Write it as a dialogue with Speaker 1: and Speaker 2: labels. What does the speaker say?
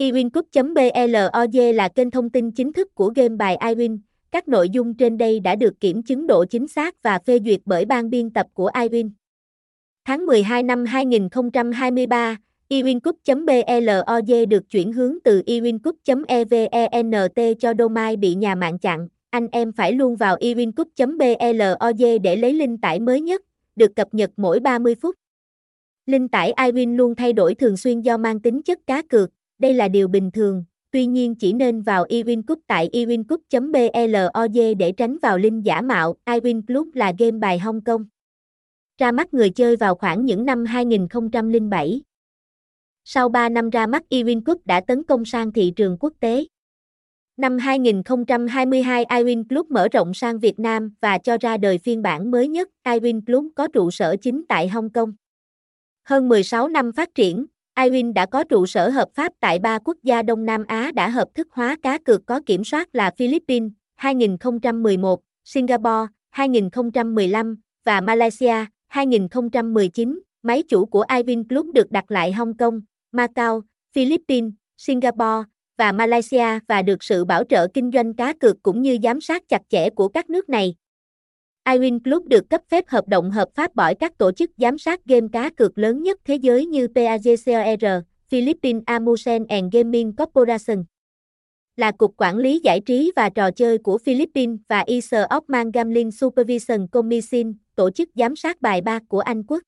Speaker 1: iWinCup.blog là kênh thông tin chính thức của game bài iWin. Các nội dung trên đây đã được kiểm chứng độ chính xác và phê duyệt bởi ban biên tập của iWin. Tháng 12 năm 2023, iWinCup.blog được chuyển hướng từ iWinCup.event cho domain bị nhà mạng chặn. Anh em phải luôn vào iWinCup.blog để lấy link tải mới nhất, được cập nhật mỗi 30 phút. Link tải iWin luôn thay đổi thường xuyên do mang tính chất cá cược, đây là điều bình thường, tuy nhiên chỉ nên vào iWinCup tại iWinCup.blog để tránh vào link giả mạo. iWin Club là game bài Hong Kong. Ra mắt người chơi vào khoảng những năm 2007. Sau 3 năm ra mắt iWinCup đã tấn công sang thị trường quốc tế. Năm 2022 iWin Club mở rộng sang Việt Nam và cho ra đời phiên bản mới nhất. iWin Club có trụ sở chính tại Hong Kong. Hơn 16 năm phát triển, iWin đã có trụ sở hợp pháp tại ba quốc gia Đông Nam Á đã hợp thức hóa cá cược có kiểm soát là Philippines 2011, Singapore 2015 và Malaysia 2019. Máy chủ của iWin Club được đặt lại Hong Kong, Macau, Philippines, Singapore và Malaysia và được sự bảo trợ kinh doanh cá cược cũng như giám sát chặt chẽ của các nước này iWin Club được cấp phép hợp động hợp pháp bởi các tổ chức giám sát game cá cược lớn nhất thế giới như PAGCOR, Philippines Amusement and Gaming Corporation. Là Cục Quản lý Giải trí và Trò chơi của Philippines và Isle of Man Gambling Supervision Commission, tổ chức giám sát bài bạc của Anh quốc.